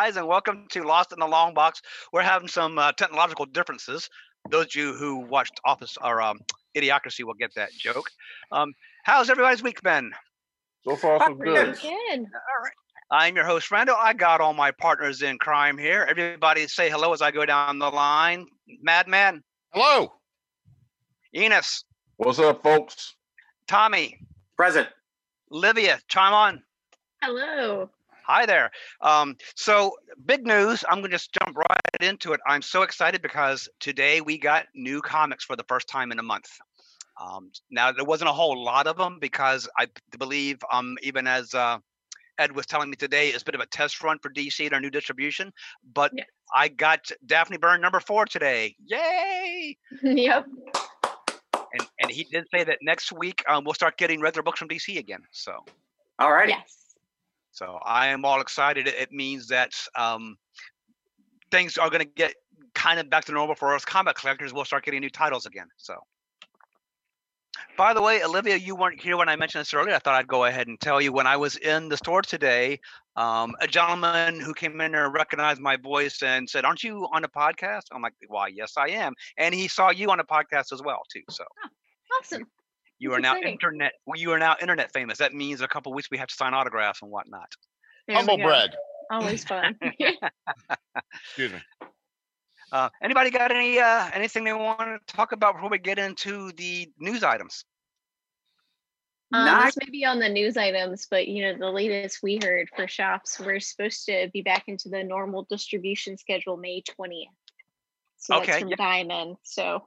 Hey guys, and welcome to Lost in the Long Box. We're having some uh, technological differences. Those of you who watched Office or um, Idiocracy will get that joke. Um, how's everybody's week been? So far, so good. Good. I'm your host, Randall. I got all my partners in crime here. Everybody say hello as I go down the line. Madman, Hello. Enos, What's up, folks? Tommy, Present. Livia, chime on. Hello. Hi there. Um, so, big news. I'm going to just jump right into it. I'm so excited because today we got new comics for the first time in a month. Um, now, there wasn't a whole lot of them because I believe, um, even as uh, Ed was telling me today, it's a bit of a test run for DC, and our new distribution. But Yes. I got Daphne Byrne number four today. Yay! yep. And, and he did say that next week um, we'll start getting regular books from DC again. So. all right. Yes. So I am all excited. It, means that um, things are going to get kind of back to normal for us comic collectors. We'll start getting new titles again. So, by the way, Olivia, you weren't here when I mentioned this earlier. I thought I'd go ahead and tell you when I was in the store today, um, a gentleman who came in there recognized my voice and said, "Aren't you on a podcast?" I'm like, "Why, yes, I am." And he saw you on a podcast as well too. So Awesome. You are now exciting. internet. You are now internet famous. That means a couple weeks we have to sign autographs and whatnot. There Humble go. brag. Always fun. Excuse me. Uh, anybody got any uh, anything they want to talk about before we get into the news items? Um, Nice. this may be on the news items, but you know, the latest we heard for shops, we're supposed to be back into the normal distribution schedule May 20th. So Okay, that's from yeah. Diamond. So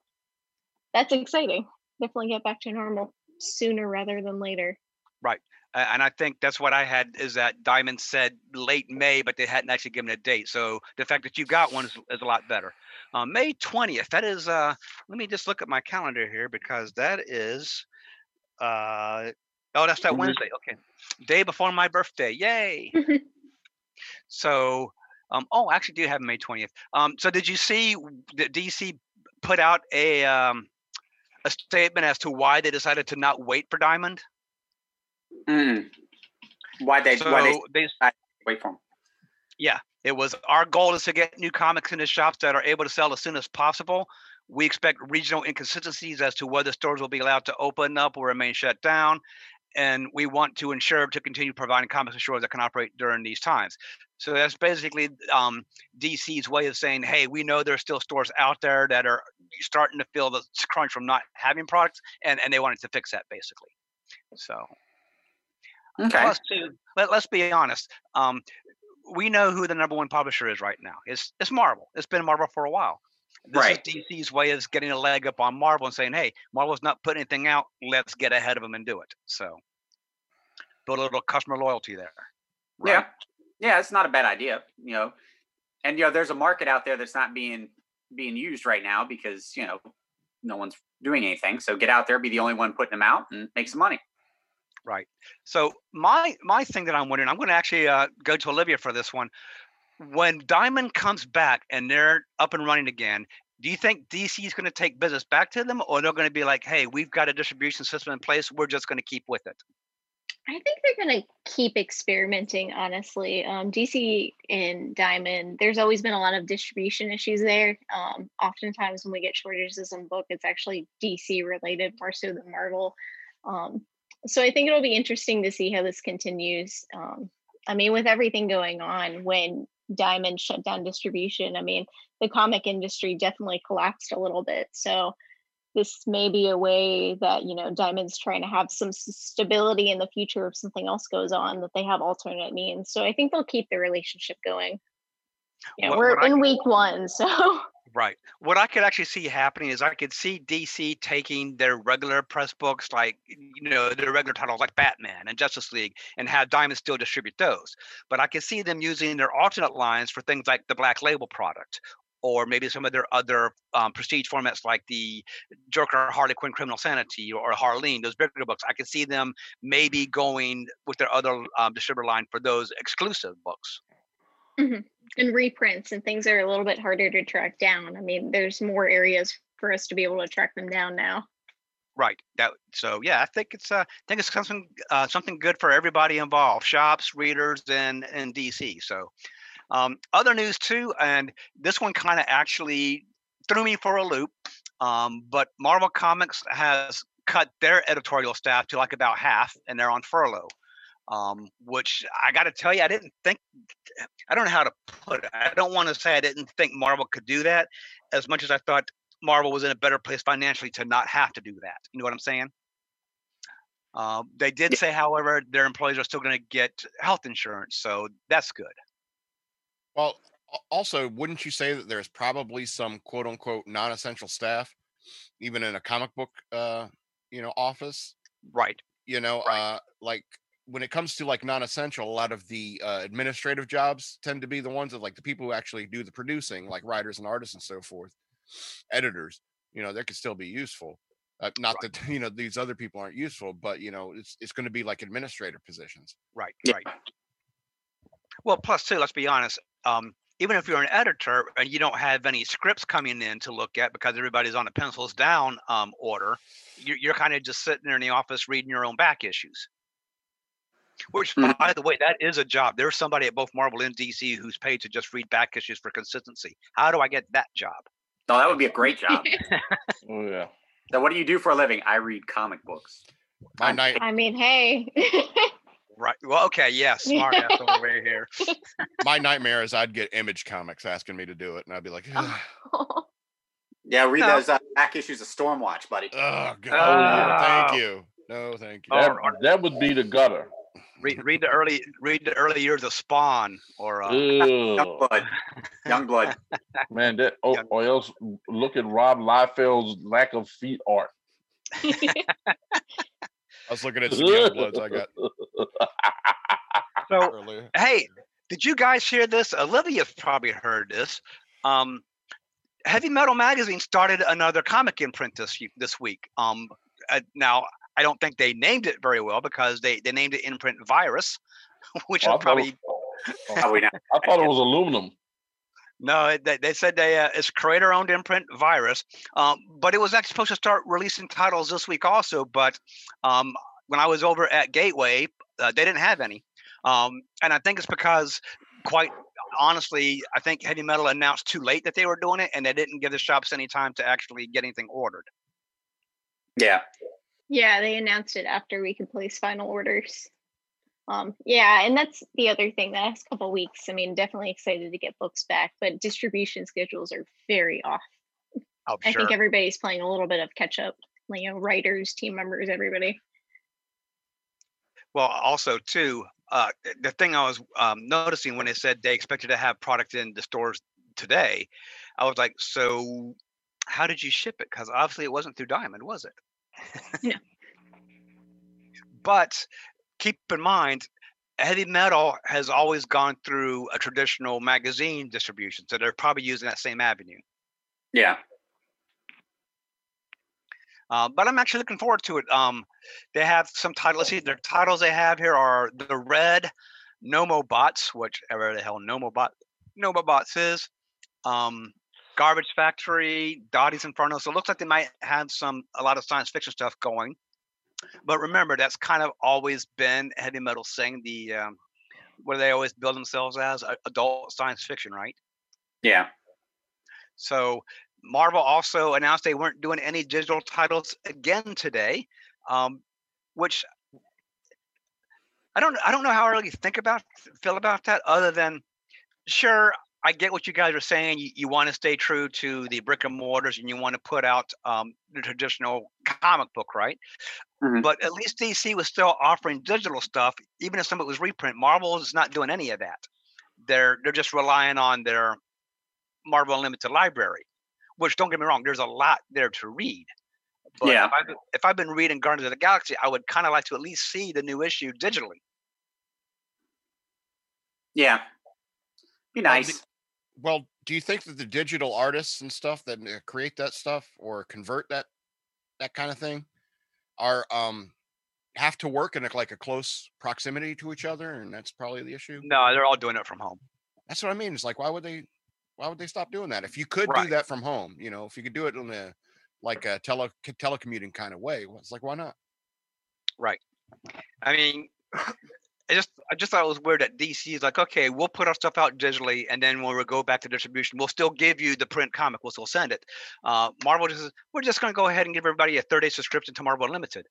that's exciting. Definitely get back to normal sooner rather than later. Right. and I think that's what I had is that Diamond said late May, but they hadn't actually given a date. So the fact that you got one is, is a lot better. Uh, May 20th. That is. Uh, let me just look at my calendar here because that is. Uh, oh, that's that. Wednesday. Okay, day before my birthday. Yay! so, um, oh, I actually do have May 20th. Um, so did you see that DC put out a um, a statement as to why they decided to not wait for Diamond? Mm. Why they? So why they they wait for 'em? It was our goal is to get new comics into shops that are able to sell as soon as possible. We expect regional inconsistencies as to whether stores will be allowed to open up or remain shut down. And we want to ensure to continue providing comics to stores that can operate during these times. So that's basically um, DC's way of saying, hey, we know there's still stores out there that are starting to feel the crunch from not having products, and, and they wanted to fix that basically. So Okay. Plus, too, let, let's be honest. Um, we know who the number one publisher is right now. It's it's Marvel. It's been Marvel for a while. This Right. is DC's way of getting a leg up on Marvel and saying, "Hey, Marvel's not putting anything out. Let's get ahead of them and do it." So, build a little customer loyalty there. Yeah. Yeah, it's not a bad idea. You know, and you know, there's a market out there that's not being being used right now because you know no one's doing anything. So get out there, be the only one putting them out, and make some money. Right. So my my thing that I'm wondering, I'm going to actually uh, go to Olivia for this one. When Diamond comes back and they're up and running again, do you think DC is going to take business back to them, or they're going to be like, "Hey, we've got a distribution system in place. We're just going to keep with it." I think they're going to keep experimenting, honestly. Um, DC and Diamond, there's always been a lot of distribution issues there. Um, oftentimes, when we get shortages in book, it's actually DC related more so than Marvel. Um, so I think it'll be interesting to see how this continues. Um, I mean, with everything going on, when Diamond shut down distribution, I mean, the comic industry definitely collapsed a little bit. So this may be a way that you know diamond's trying to have some stability in the future if something else goes on that they have alternate means so i think they'll keep the relationship going yeah What- we're what I- in week one so Right. What I could actually see happening is I could see DC taking their regular press books, like you know, their regular titles like Batman and Justice League, and have Diamond still distribute those. But I could see them using their alternate lines for things like the Black Label product, or maybe some of their other um, prestige formats like the Joker, Harley Quinn, Criminal Sanity, or Harleen. Those bigger books. I can see them maybe going with their other um, distributor line for those exclusive books. and reprints and things are a little bit harder to track down i mean there's more areas for us to be able to track them down now Right. That so yeah, I think it's uh, I think it's something uh, something good for everybody involved, shops, readers, and and DC. So Um, other news too, and this one kind of actually threw me for a loop. Um, but Marvel Comics has cut their editorial staff to like about half, and they're on furlough. Um, which I got to tell you, I didn't think. I don't know how to put it. I don't want to say I didn't think Marvel could do that, as much as I thought Marvel was in a better place financially to not have to do that. You know what I'm saying? Uh, they did Yeah. say, however, their employees are still going to get health insurance, so that's good. Well, also, wouldn't you say that there's probably some quote unquote non-essential staff, even in a comic book, uh, you know, office? Right. You know, Right. uh, like when it comes to like non-essential, a lot of the uh, administrative jobs tend to be the ones of like the people who actually do the producing, like writers and artists and so forth, editors. You know, they could still be useful. Uh, not that you know these other people aren't useful, but you know, it's it's going to be like administrative positions. Right. Right. Well, plus too, let's be honest. Um, even if you're an editor and you don't have any scripts coming in to look at because everybody's on a pencils down um, order, you're, you're kind of just sitting there in the office reading your own back issues. Which, Mhm. by the way, that is a job. There's somebody at both Marvel and DC who's paid to just read back issues for consistency. How do I get that job? No, that would be a great job. Oh yeah. so, what do you do for a living? I read comic books. My I'm- night, I mean, hey. Right. Well, okay. Yeah. Smart ass over here. my nightmare is I'd get Image Comics asking me to do it, and I'd be like, "Ugh, Yeah, read No. those uh, back issues of Stormwatch, buddy. oh god, Oh. thank you, no, thank you." Oh, That, that would be the gutter. Read, read the early read the early years of Spawn or uh, Young Ugh. blood. Young blood. Man, that or, Yeah. or else look at Rob Liefeld's lack of feet art. I was looking at some Youngbloods I got so earlier. Hey, did you guys hear this? Olivia's probably heard this. Um, Heavy Metal Magazine started another comic imprint this this week. Um, uh, now I don't think they named it very well because they they named it Imprint Virus, which I is probably it- oh, Probably not. I thought it was aluminum. No. They, they said they uh, it's creator owned imprint Virus, um, but it was actually supposed to start releasing titles this week also. But um, when I was over at Gateway, uh, they didn't have any, um, and I think it's because quite honestly, I think heavy metal announced too late that they were doing it, and they didn't give the shops any time to actually get anything ordered. Yeah. yeah, they announced it after we could place final orders. Um, yeah, and that's the other thing. The next couple weeks, I mean, definitely excited to get books back, but distribution schedules are very off. Oh, I sure. think everybody's playing a little bit of catch up. You know, writers, team members, everybody. Well, also too, uh, the thing I was um, noticing when they said they expected to have product in the stores today, I was like, so how did you ship it? Because obviously it wasn't through Diamond, was it? No. But keep in mind, heavy metal has always gone through a traditional magazine distribution, so they're probably using that same avenue. Yeah. Uh, but I'm actually looking forward to it. Um, they have some titles. Let's see, their titles they have here are the Red Nomobots, whichever the hell Nomobot Nomobots is. Um, Garbage Factory, Dottie's Inferno. So it looks like they might have some a lot of science fiction stuff going. But remember, that's kind of always been heavy metal saying the um, what do they always build themselves as adult science fiction, right? Yeah. So Marvel also announced they weren't doing any digital titles again today, um, which I don't I don't know how I really think about feel about that. Other than sure, I get what you guys are saying. You, you want to stay true to the brick and mortars, and you want to put out um, the traditional comic book, right? Mhm. But at least DC was still offering digital stuff, even if some of it was reprint. Marvel is not doing any of that. They're they're just relying on their Marvel Unlimited library, which don't get me wrong, there's a lot there to read. But Yeah. if, I've, been- if I've been reading Guardians of the Galaxy, I would kind of like to at least see the new issue digitally. Yeah. Be Well, nice. the- Well, do you think that the digital artists and stuff that uh, create that stuff or convert that that kind of thing are um have to work in a, like a close proximity to each other, and that's probably the issue. No, they're all doing it from home. That's what I mean. It's like why would they why would they stop doing that? If you could do that from home, you know, if you could do it in a like a tele telecommuting kind of way, it's like why not? Right. I mean, I just I just thought it was weird that DC is like, okay, we'll put our stuff out digitally, and then when we go back to distribution, we'll still give you the print comic. We'll still send it. Uh, Marvel just says, we're just going to go ahead and give everybody a 30 day subscription to Marvel Unlimited.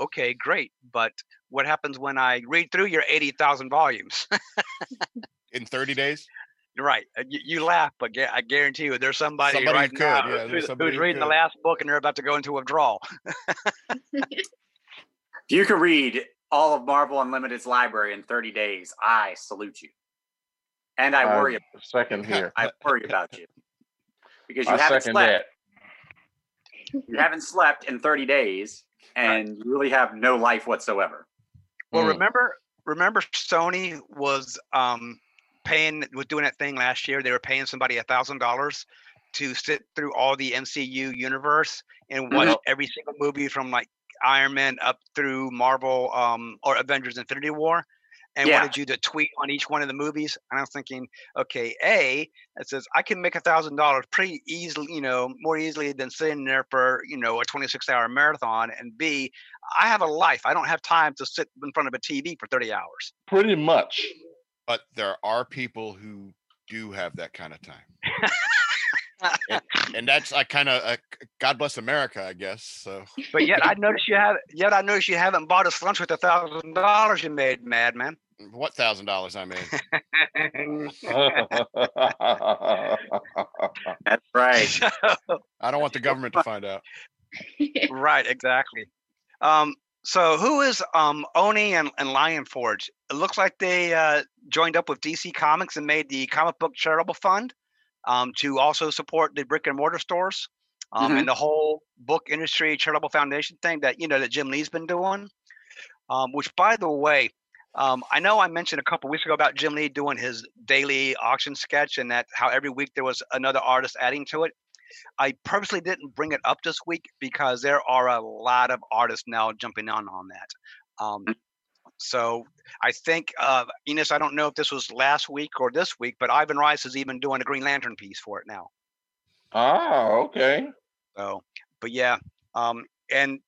Okay, great, but what happens when I read through your 80,000 volumes? In 30 days? You're right. Uh, You, you laugh, but gu- I guarantee you, there's somebody, Somebody right could, now yeah, who's- there's who's, somebody who reading the last book and they're about to go into withdrawal. You can read all of Marvel Unlimited's library in 30 days, I salute you. And I worry I second here. I worry about you. Because you I haven't slept. that. You haven't slept in 30 days and you really have no life whatsoever. Well, Mm. remember, remember, Sony was um, paying was doing that thing last year. They were paying somebody a thousand dollars to sit through all the MCU universe and watch Mhm. every single movie from like Iron Man up through Marvel um, or Avengers: Infinity War, and Yeah. wanted you to tweet on each one of the movies. And I was thinking, okay, a it says I can make a thousand dollars pretty easily, you know, more easily than sitting there for you know a twenty six hour marathon, and b I have a life. I don't have time to sit in front of a TV for 30 hours. Pretty much. But there are people who do have that kind of time. and, and that's I kind of uh, God bless America, I guess. So But yet I notice you have yet I notice you haven't bought us lunch with the thousand dollars you made, madman. what thousand dollars I made? That's right. I don't want the government to find out. right, exactly. Um, so who is um Oni and, and Lion Forge? It looks like they uh, joined up with DC Comics and made the comic book charitable fund um, to also support the brick and mortar stores um, and the whole book industry charitable foundation thing that you know that Jim Lee's been doing. Um, which, by the way, um, I know I mentioned a couple weeks ago about Jim Lee doing his daily auction sketch and that how every week there was another artist adding to it. I purposely didn't bring it up this week because there are a lot of artists now jumping on on that. Um, so I think uh, Enos, I don't know if this was last week or this week, but Ivan Reis is even doing a Green Lantern piece for it now. Ah, okay. So, but yeah, um, and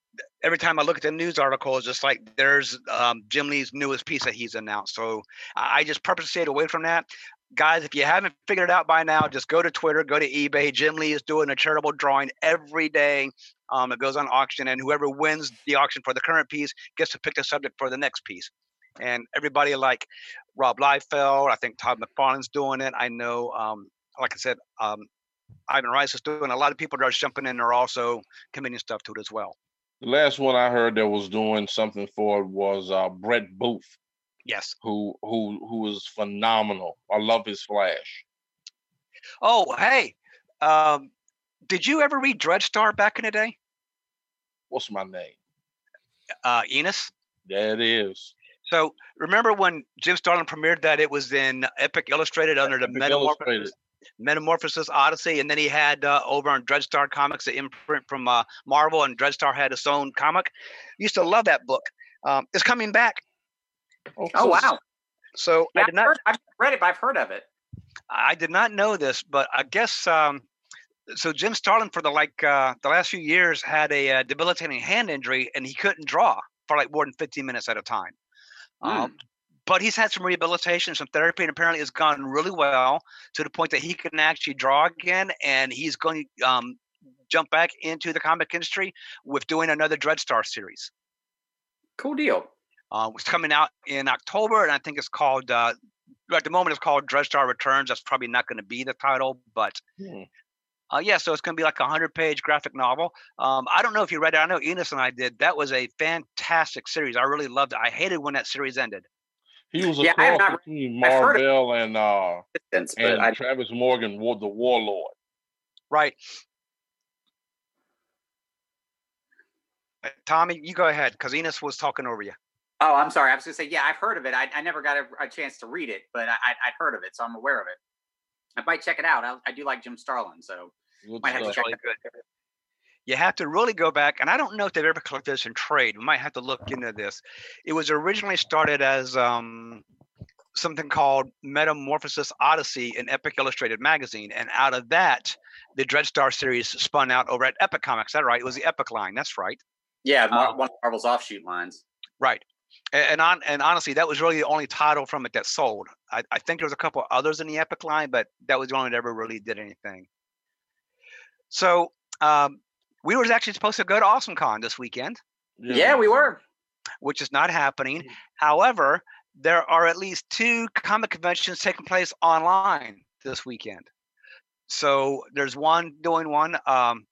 every time I look at the news article, it's just like there's um, Jim Lee's newest piece that he's announced. So I just purposely stayed away from that. Guys, if you haven't figured it out by now, just go to Twitter, go to eBay. Jim Lee is doing a charitable drawing every day. Um, it goes on auction, and whoever wins the auction for the current piece gets to pick the subject for the next piece. And everybody like Rob Liefeld, I think Todd McFarlane's doing it. I know, um, like I said, um, Ivan Reis is doing. A lot of people are jumping in. They're also committing stuff to it as well. The last one I heard that was doing something for it was uh, Brett Booth, Yes. who who who is phenomenal. I love his Flash. Oh, hey, um, did you ever read Dreadstar back in the day, What's my name? uh, Enos? There it is. So remember when Jim Starlin premiered that it was in Epic Illustrated under the Epic Metamorphosis. Metamorphosis Odyssey, and then he had uh, over on Dreadstar Comics, the imprint from uh, Marvel, and Dreadstar had its own comic. Used to love that book. Um, it's coming back. Oh, cool. wow. So Yeah, I did not. heard, I've read it, but I've heard of it. I did not know this, but I guess um, so. Jim Starlin for the like uh, the last few years had a uh, debilitating hand injury, and he couldn't draw for like more than 15 minutes at a time. Um, but he's had some rehabilitation, some therapy, and apparently it's gone really well to the point that he can actually draw again, and he's going to um, jump back into the comic industry with doing another Dreadstar series. Cool deal. Uh, it's coming out in October, and I think it's called. Uh, at the moment, it's called Dreadstar Returns. That's probably not going to be the title, but Hmm. uh, yeah. So it's going to be like a hundred-page graphic novel. Um, I don't know if you read it. I know Enos and I did. That was a fantastic series. I really loved it. I hated when that series ended. He was a Yeah, cross not- between I've heard of- Marvel and uh Distance, and I, Travis Morgan, the Warlord. Right. Uh, Tommy, you go ahead because Enos was talking over you. oh, I'm sorry. I was going to say, yeah, I've heard of it. I, I never got a, a chance to read it, but I, I, I'd heard of it, so I'm aware of it. I might check it out. I, I do like Jim Starlin, so Good might have to stuff. check really it good. You have to really go back, and I don't know if they've ever collected this in trade. We might have to look into this. It was originally started as um, something called Metamorphosis Odyssey in Epic Illustrated magazine, and out of that, the Dreadstar series spun out over at Epic Comics. Is that right? It was the Epic line. That's right. Yeah, Mar- Um, one of Marvel's offshoot lines. Right. A- And on and honestly, that was really the only title from it that sold. I, I think there was a couple others in the Epic line, but that was the only one that ever really did anything. So um, we were actually supposed to go to AwesomeCon this weekend, Yeah, we were. which is not happening. However, there are at least two comic conventions taking place online this weekend. So there's one doing one um,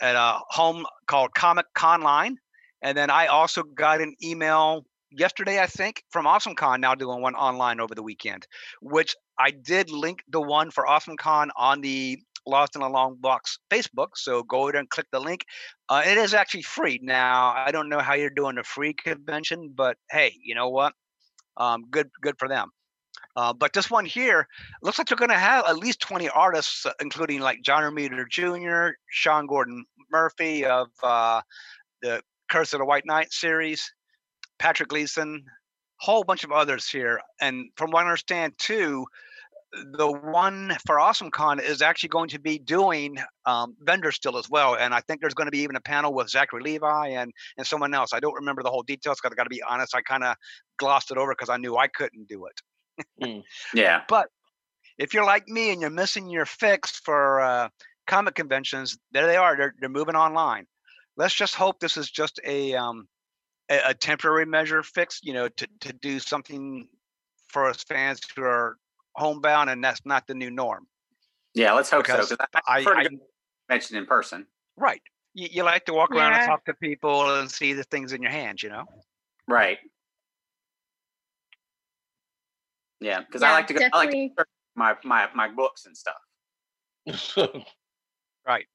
at a home called Comic Conline, and then I also got an email yesterday, I think, from AwesomeCon now doing one online over the weekend, which I did link the one for AwesomeCon on the Lost in a Long Box Facebook. So go there and click the link. Uh, it is actually free. Now I don't know how you're doing a free convention, but hey, you know what? Um, good, good for them. Uh, but this one here looks like they're going to have at least 20 artists, uh, including like John Romita Jr., Sean Gordon Murphy of uh, the Curse of the White Knight series, Patrick Gleason, whole bunch of others here. And from what I understand, too, the one for AwesomeCon is actually going to be doing um, vendors still as well. And I think there's going to be even a panel with Zachary Levi and and someone else. I don't remember the whole details because I got to be honest. I kind of glossed it over because I knew I couldn't do it. Yeah. But if you're like me and you're missing your fix for uh, comic conventions, there they are. They're they're moving online. Let's just hope this is just a um, a, a temporary measure fix. You know, to to do something for us fans who are homebound, and that's not the new norm. Yeah, let's hope Because so. I, I, I prefer I to go mention in person. right. You, you like to walk around and talk to people and see the things in your hands. You know. Right. Yeah, because I like to go. I like to my my my books and stuff. Right.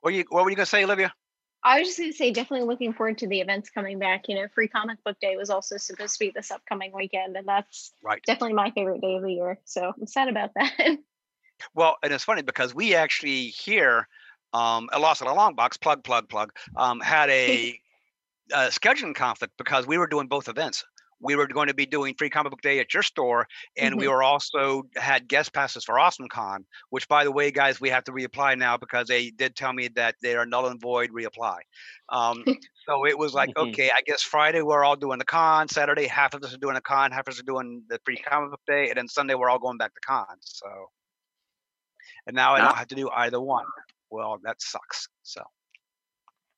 What you What were you gonna say, Olivia? I was just going to say, definitely looking forward to the events coming back. You know, Free Comic Book Day was also supposed to be this upcoming weekend, and that's Right. definitely my favorite day of the year. So I'm sad about that. Well, and it's funny because we actually here um, at Lost in a Long Box, plug, plug, plug, um, had a, a scheduling conflict because we were doing both events. We were going to be doing Free Comic Book Day at your store, and we were also had guest passes for AwesomeCon. Which, by the way, guys, we have to reapply now because they did tell me that they are null and void. Reapply. Um, so it was like, Mhm. okay, I guess Friday we're all doing the con. Saturday, half of us are doing the con, half of us are doing the Free Comic Book Day, and then Sunday we're all going back to con. So and now I don't have to do either one. Well, that sucks. So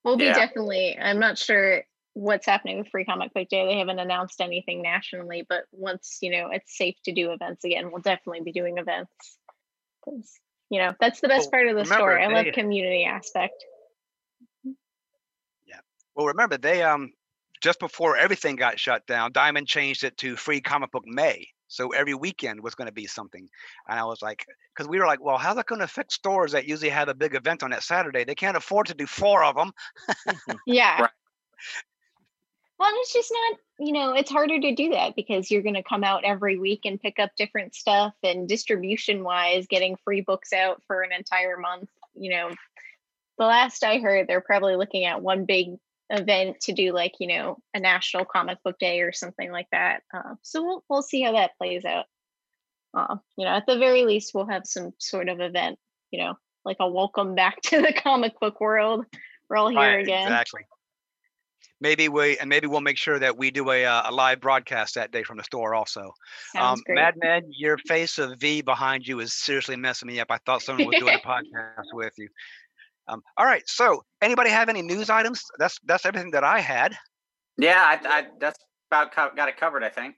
we'll be Yeah. definitely, I'm not sure what's happening with Free Comic Book Day. They haven't announced anything nationally, but once, you know, it's safe to do events again, we'll definitely be doing events. Because, you know, that's the best Well, part of the remember, store. I love community aspect. Yeah. Well, remember they um just before everything got shut down, Diamond changed it to Free Comic Book May. So every weekend was going to be something, and I was like, because we were like, well, how's that going to affect stores that usually have a big event on that Saturday? They can't afford to do four of them. Yeah. Right. Well, it's just not, you know, it's harder to do that because you're going to come out every week and pick up different stuff. And distribution wise, getting free books out for an entire month, you know, the last I heard, they're probably looking at one big event to do like, you know, a national comic book day or something like that. Uh, so we'll, we'll see how that plays out. Uh, you know, at the very least, we'll have some sort of event, you know, like a welcome back to the comic book world. We're all here Right, again. Exactly. Maybe we and maybe we'll make sure that we do a, uh, a live broadcast that day from the store also. Sounds um, great. Madman, your face of V behind you is seriously messing me up. I thought someone was doing a podcast with you. Um, all right. So, anybody have any news items? That's that's everything that I had. Yeah, I, I that's about co- got it covered. I think.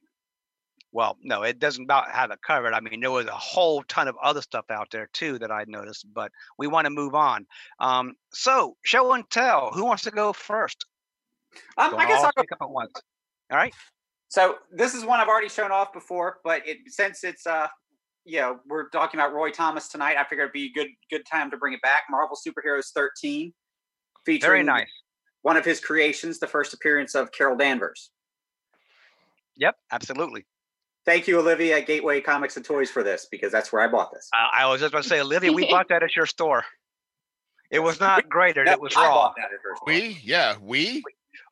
Well, no, it doesn't about have it covered. I mean, there was a whole ton of other stuff out there too that I noticed, but we want to move on. Um, so, show and tell. Who wants to go first? Um, Don't I guess all I'll pick up at once. All right. So this is one I've already shown off before, but it since it's uh you know we're talking about Roy Thomas tonight, I figured it'd be a good good time to bring it back. Marvel Superheroes 13, featuring Very nice. one of his creations, the first appearance of Carol Danvers. Yep, absolutely. Thank you, Olivia at Gateway Comics and Toys for this because that's where I bought this. I, I was just about to say, Olivia, we bought that at your store. It was not graded; No, it was I raw. bought that at her store. We, yeah, we.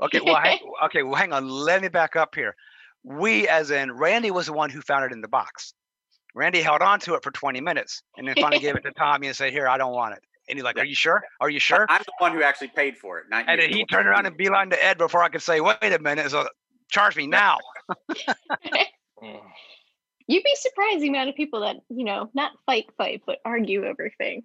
Okay, well, hang, okay, well, hang on. Let me back up here. We, as in Randy, was the one who found it in the box. Randy held on to it for 20 minutes and then finally gave it to Tommy and said, "Here, I don't want it." And he's like, "Are you sure? Are you sure?" I'm the one who actually paid for it. Not And you. then he turned around and beeline to Ed before I could say, "Wait a minute." So Charge me now. You'd be surprised the amount of people that, you know, not fight, fight, but argue over things.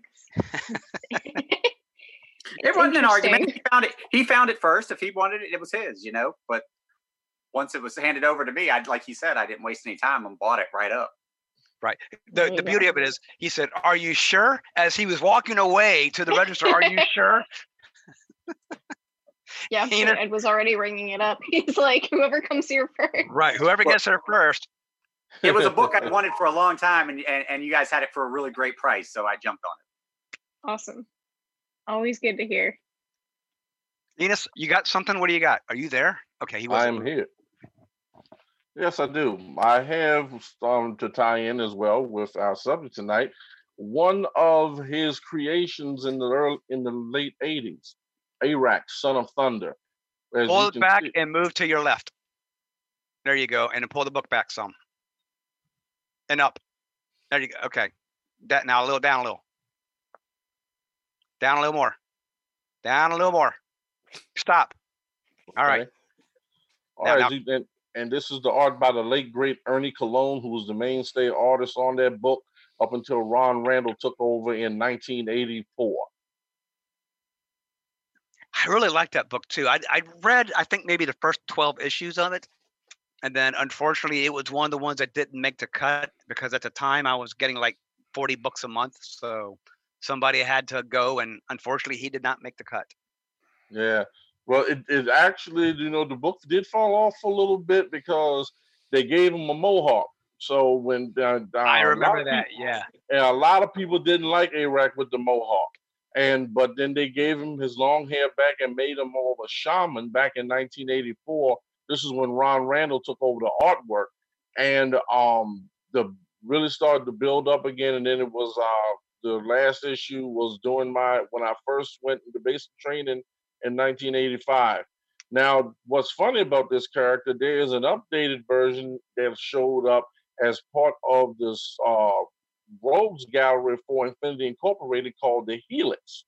It wasn't an argument. He found it. He found it first. If he wanted it, it was his. You know. But once it was handed over to me, I like he said, I didn't waste any time and bought it right up. Right. The the beauty go. of it is, he said, "Are you sure?" As he was walking away to the register, "Are you sure?" Yeah, sure Ed was already ringing it up. He's like, whoever comes here first. Right. Whoever gets there first. It was a book I wanted for a long time, and, and and you guys had it for a really great price, so I jumped on it. Awesome. Always good to hear. Enos, you got something? What do you got? Are you there? Okay, he wasn't. I'm here. Yes, I do. I have um, to tie in as well with our subject tonight. One of his creations in the early, in the late '80s, Arak, Son of Thunder. As Pull it back see- and move to your left. There you go, and then pull the book back some. And up. There you go. Okay. That now a little down a little. Down a little more. Down a little more. Stop. All right. Okay. All Now- right, now- and, and this is the art by the late great Ernie Colón, who was the mainstay artist on that book up until Ron Randall took over in 1984. I really like that book too. I I read I think maybe the first 12 issues of it. And then unfortunately it was one of the ones that didn't make the cut because at the time I was getting like 40 books a month. So somebody had to go and unfortunately he did not make the cut. Yeah. Well, it, it actually, you know, the book did fall off a little bit because they gave him a mohawk. So when uh, uh, I a remember that. people- Yeah. and a lot of people didn't like Arak with the mohawk. And but then they gave him his long hair back and made him more of a shaman back in 1984. This is when Ron Randall took over the artwork, and um, the really started to build up again. And then it was uh, the last issue was during my when I first went into basic training in 1985. Now, what's funny about this character? There is an updated version that showed up as part of this uh, rogues gallery for Infinity Incorporated called the Helix.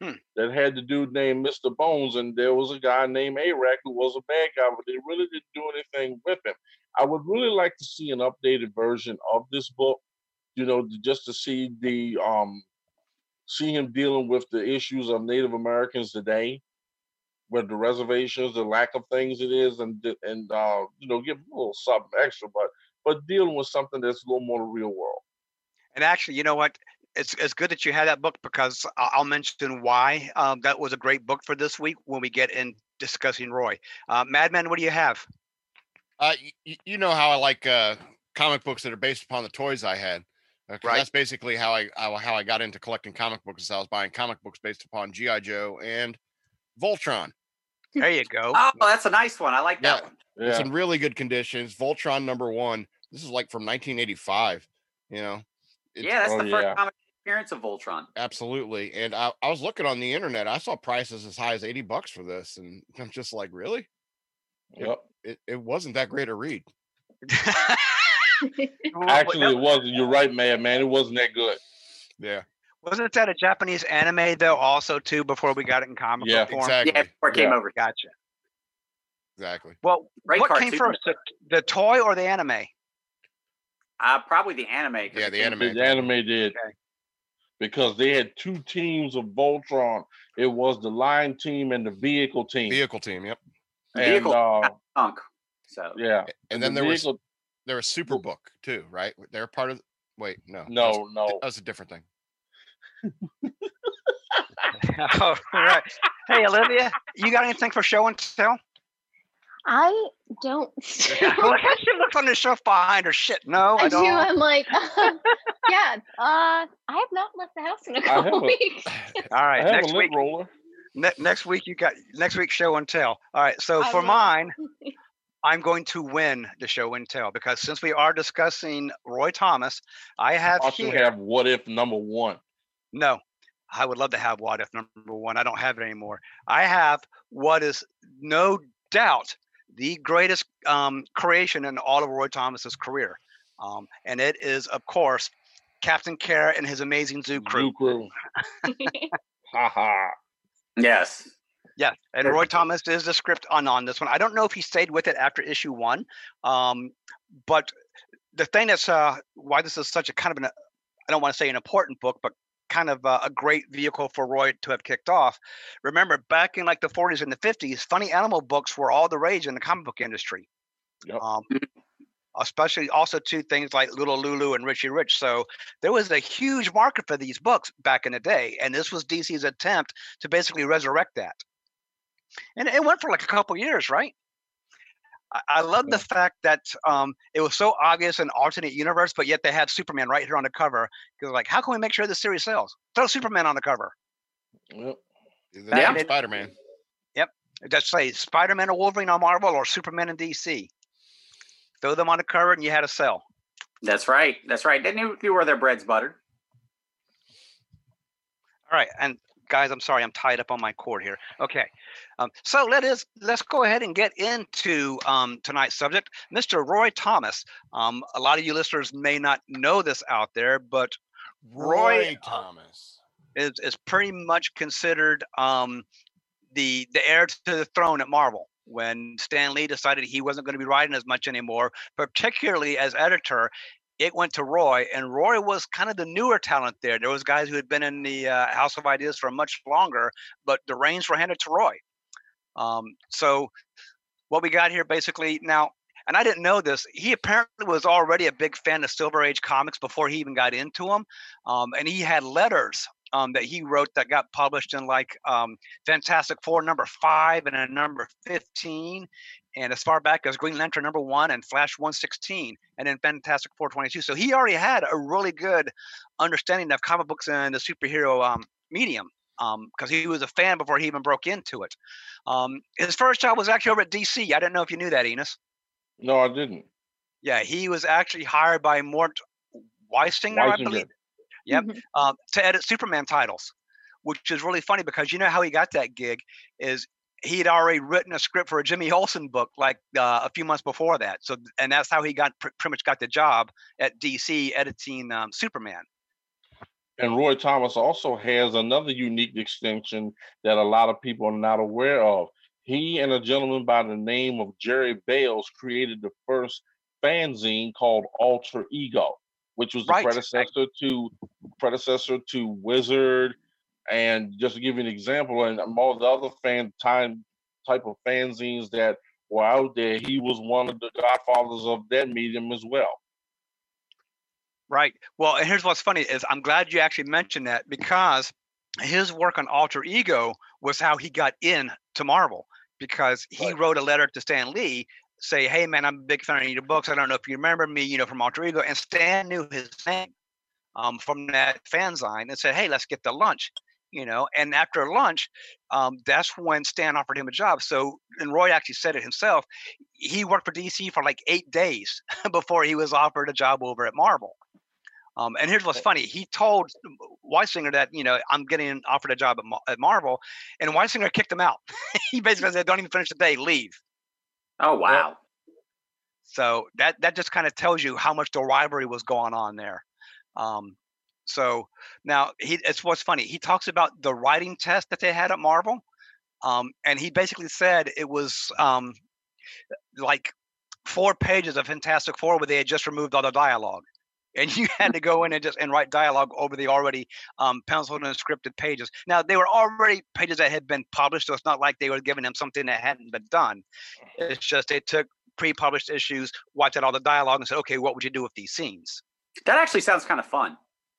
Hmm. That had the dude named Mr. Bones, and there was a guy named Arak who was a bad guy, but they really didn't do anything with him. I would really like to see an updated version of this book, you know, just to see the um see him dealing with the issues of Native Americans today, with the reservations, the lack of things it is, and and uh, you know, give a little something extra, but but dealing with something that's a little more the real world. And actually, you know what? It's it's good that you had that book because I- I'll mention why um, that was a great book for this week when we get in discussing Roy. Uh, Madman, what do you have? Uh, you, you know how I like uh, comic books that are based upon the toys I had. Uh, 'cause Right. That's basically how I how how I got into collecting comic books. Is I was buying comic books based upon GI Joe and Voltron. There you go. Oh, that's a nice one. I like that Yeah. one. It's in really good conditions. Voltron number one. This is like from 1985. You know, It's- yeah, that's oh, the first yeah. comic appearance of Voltron. absolutely. And I, I was looking on the internet. I saw prices as high as 80 bucks for this, and I'm just like, really? yep. It, it wasn't that great a read. Well, Actually, it wasn't. You're right, man. Man, it wasn't that good. Yeah, wasn't that a Japanese anime though? Also, too, before we got it in comic Yeah, form. exactly. Yeah, before it came Yeah. over. Gotcha. Exactly. Well, Great what came cartoon. first, the, the toy or the anime? Uh, probably the anime. Yeah, the anime. The anime did Okay. because they had two teams of Voltron. It was the lion team and the vehicle team. Vehicle team. Yep. and Vehicle uh, Punk. So yeah, And the then there was vehicle- there was Superbook too, right? They're part of. Wait, no. no, that was- no, no. That's a different thing. oh, right. Hey, Olivia, you got anything for show and tell? I don't. Look she looks on the shelf behind her. Shit, no, I I do. don't. I'm like, yeah. Uh, I have not left the house in a couple haven't. weeks. All right, I have next a week. roller. Ne- next week you got next week show and tell. All right, so I for will. mine, I'm going to win the show and tell because since we are discussing Roy Thomas, I have I should here. have what if number one. No, I would love to have what if number one. I don't have it anymore. I have what is no doubt the greatest um, creation in all of Roy Thomas's career, um, and it is of course Captain Carrot and his amazing zoo crew. Zoo crew. Ha ha. yes, Yeah, and Roy Thomas is the script on on this one. I don't know if he stayed with it after issue one, um, but the thing that's uh, why this is such a kind of an I don't want to say an important book, but kind of uh, a great vehicle for Roy to have kicked off. Remember, back in like the 40s and the 50s, funny animal books were all the rage in the comic book industry. Yep. Um, especially also to things like Little Lulu and Richie Rich. So there was a huge market for these books back in the day, and this was DC's attempt to basically resurrect that. And it went for like a couple years, right? I, I love the fact that um, it was so obvious an alternate universe, but yet they had Superman right here on the cover. Because like, how can we make sure this series sells? Throw Superman on the cover. Yep. Yeah. Spider-Man. Yep, just say Spider-Man or Wolverine on Marvel or Superman in DC. Throw them on the cover, and you had a sell. That's right. That's right. They knew, knew where their bread's buttered. All right, and guys, I'm sorry, I'm tied up on my cord here. Okay, um, so let us let's go ahead and get into um, tonight's subject, Mr. Roy Thomas. Um, a lot of you listeners may not know this out there, but Roy, uh, Thomas. is is pretty much considered um, the the heir to the throne at Marvel. When Stan Lee decided he wasn't going to be writing as much anymore, particularly as editor, it went to Roy, and Roy was kind of the newer talent there. There was guys who had been in the uh, House of Ideas for much longer, but the reins were handed to Roy. Um, so what we got here basically now, and I didn't know this. He apparently was already a big fan of Silver Age comics before he even got into them, um, and he had letters um, that he wrote that got published in like um, Fantastic Four number five and a number fifteen, and as far back as Green Lantern number one and Flash one sixteen, and then Fantastic Four twenty two. So he already had a really good understanding of comic books and the superhero um, medium because he was a fan before he even broke into it. Um, his first job was actually over at DC. I didn't know if you knew that, Enos. No, I didn't. Yeah, he was actually hired by Mort Weisinger, I Weisinger. believe, Yep. Mhm. um, to edit Superman titles, which is really funny because you know how he got that gig is he had already written a script for a Jimmy Olsen book like uh, a few months before that. So and that's how he got pr- pretty much got the job at DC editing um, Superman. And Roy Thomas also has another unique distinction that a lot of people are not aware of. He and a gentleman by the name of Jerry Bails created the first fanzine called Alter Ego, which was the Right. predecessor to predecessor to Wizard. And just to give you an example, and all the other fan time type of fanzines that were out there, he was one of the godfathers of that medium as well. Right. Well, and here's what's funny is I'm glad you actually mentioned that because his work on Alter Ego was how he got in to Marvel because he Right. wrote a letter to Stan Lee say, "Hey man, I'm a big fan of your books. I don't know if you remember me, you know, from Alter Ego." And Stan knew his name um, from that fanzine and said, "Hey, let's get to lunch." You know, and after lunch, um, that's when Stan offered him a job. So, and Roy actually said it himself. He worked for DC for like eight days before he was offered a job over at Marvel. Um, and here's what's funny: he told Weisinger that you know I'm getting offered a job at, Mar- at Marvel, and Weisinger kicked him out. he basically said, "Don't even finish the day, leave." Oh wow. So that that just kind of tells you how much the rivalry was going on there. Um, so now he it's what's funny. He talks about the writing test that they had at Marvel, um, and he basically said it was um, like four pages of Fantastic Four where they had just removed all the dialogue. And you had to go in and just and write dialogue over the already um, penciled and scripted pages. Now they were already pages that had been published, so it's not like they were giving him something that hadn't been done. It's just they took pre-published issues, wiped out all the dialogue, and said, "Okay, what would you do with these scenes?" That actually sounds kind of fun.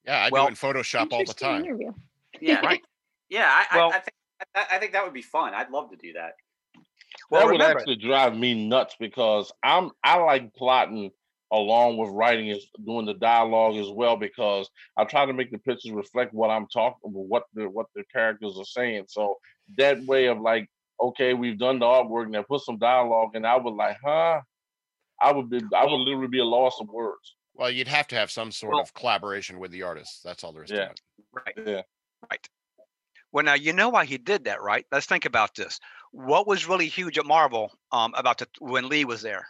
Yeah, I Well, do it in Photoshop all the time. interview. Yeah. Right. Yeah. I, Well- I, I think I, I think that would be fun. I'd love to do that. Well, that would remember, actually drive me nuts because I'm I like plotting along with writing is doing the dialogue as well because I try to make the pictures reflect what I'm talking what the what the characters are saying. So that way of like, okay, we've done the artwork now put some dialogue and I would like, huh? I would be I would literally be a loss of words. Well, you'd have to have some sort Well- of collaboration with the artist. That's all there is Yeah. to it. right? Yeah. Right. Well, now you know why he did that, right? Let's think about this. What was really huge at Marvel um, about the, when Lee was there?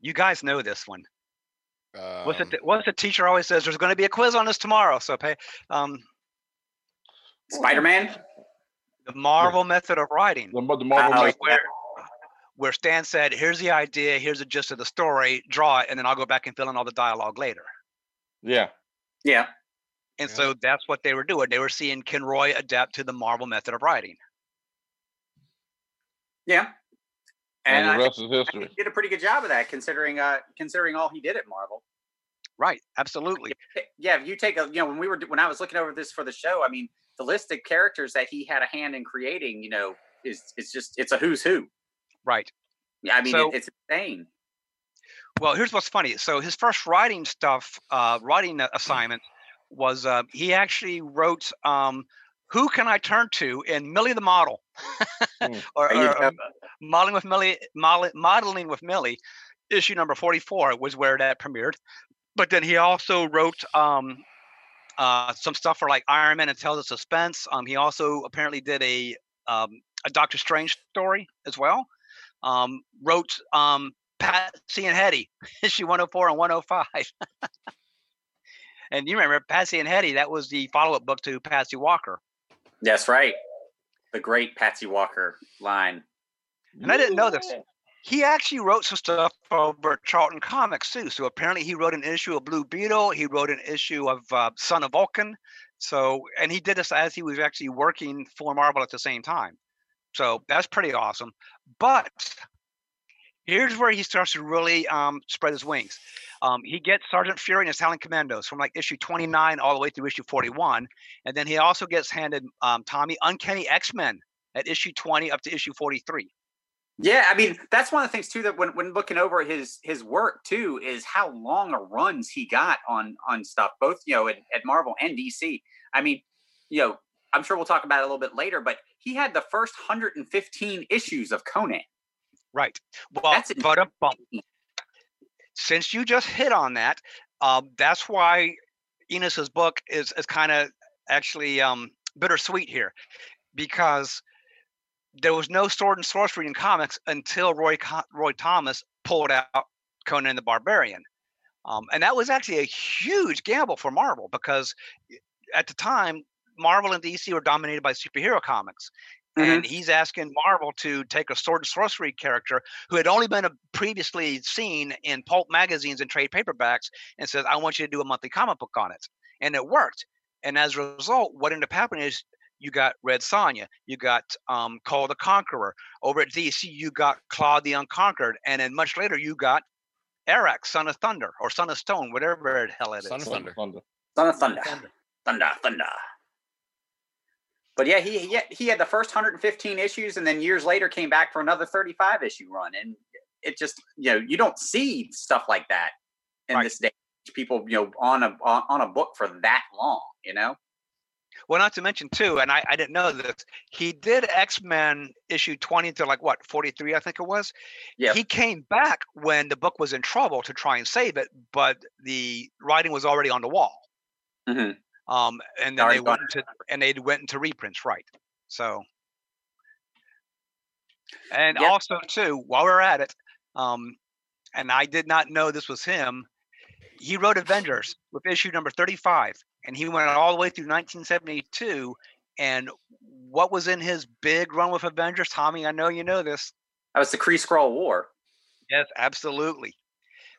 You guys know this one. What's Um, it? What's the teacher always says? There's going to be a quiz on this tomorrow, so pay. Um, Spider Man. The Marvel method of writing. The, the Marvel method. where where Stan said, "Here's the idea, here's the gist of the story, draw it, and then I'll go back and fill in all the dialogue later." Yeah. Yeah. And Yeah. so that's what they were doing. They were seeing Ken Roy adapt to the Marvel method of writing. Yeah. And, And, I the think, rest is I think history. he did a pretty good job of that, considering uh considering all he did at Marvel. Right, absolutely. Yeah, if you take a you know when we were when I was looking over this for the show, I mean the list of characters that he had a hand in creating, you know, is it's just it's a who's who. Right. Yeah, I mean So- it, it's insane. Well, here's what's funny. So his first writing stuff, uh, writing a- assignment was uh, he actually wrote um, "Who Can I Turn To" in Millie the Model, Hmm. or, or, um, modeling with Millie, model, modeling with Millie, issue number 44 was where that premiered. But then he also wrote um, uh, some stuff for like Iron Man and Tales of Suspense. Um, he also apparently did a um, a Doctor Strange story as well. Um, wrote um, Patsy and Hetty, issue 104 and 105. and you remember Patsy and Hetty, that was the follow up book to Patsy Walker. That's right. The great Patsy Walker line. And I didn't know this. He actually wrote some stuff over at Charlton Comics too. So apparently he wrote an issue of Blue Beetle. He wrote an issue of uh, Son of Vulcan. So, and he did this as he was actually working for Marvel at the same time. So that's pretty awesome. But here's where he starts to really um, spread his wings. Um, he gets Sergeant Fury and his Howling Commandos from like issue 29 all the way through issue 41. And then he also gets handed um, Tommy Uncanny X Men at issue 20 up to issue 43. Yeah, I mean that's one of the things too that when, when looking over his his work too is how long a runs he got on on stuff both you know at, at Marvel and DC. I mean, you know, I'm sure we'll talk about it a little bit later, but he had the first 115 issues of Conan. Right. Well, That's but um, bum. since you just hit on that, um, that's why Enos's book is is kind of actually um, bittersweet here, because there was no sword and sorcery in comics until Roy Roy Thomas pulled out Conan the Barbarian, um, and that was actually a huge gamble for Marvel because at the time Marvel and DC were dominated by superhero comics. And he's asking Marvel to take a sword and sorcery character who had only been previously seen in pulp magazines and trade paperbacks and says, I want you to do a monthly comic book on it. And it worked. And as a result, what ended up happening is you got Red Sonja, you got um, Kull the Conqueror. Over at DC, you got Claw the Unconquered. And then much later, you got Arak, Son of Thunder, or Son of Stone, whatever the hell it is. Son of Thunder. Thunder. Son of Thunder. Thunder. Thunder, Thunder. But yeah, he he he had the first 115 issues, and then years later came back for another 35 issue run, and it just you know you don't see stuff like that in Right. this day. People you know on a on, a book for that long, you know. Well, not to mention too, and I, I didn't know this. He did X Men issue twenty to like what forty three, I think it was. Yeah. He came back when the book was in trouble to try and save it, but the writing was already on the wall. Mhm. Um, and then they went into and they went into reprints, right? So, and Yeah. also too, while we're at it, um, and I did not know this was him. He wrote Avengers with issue number 35, and he went all the way through 1972. And what was in his big run with Avengers, Tommy? I know you know this. That was the Kree Skrull War. Yes, absolutely.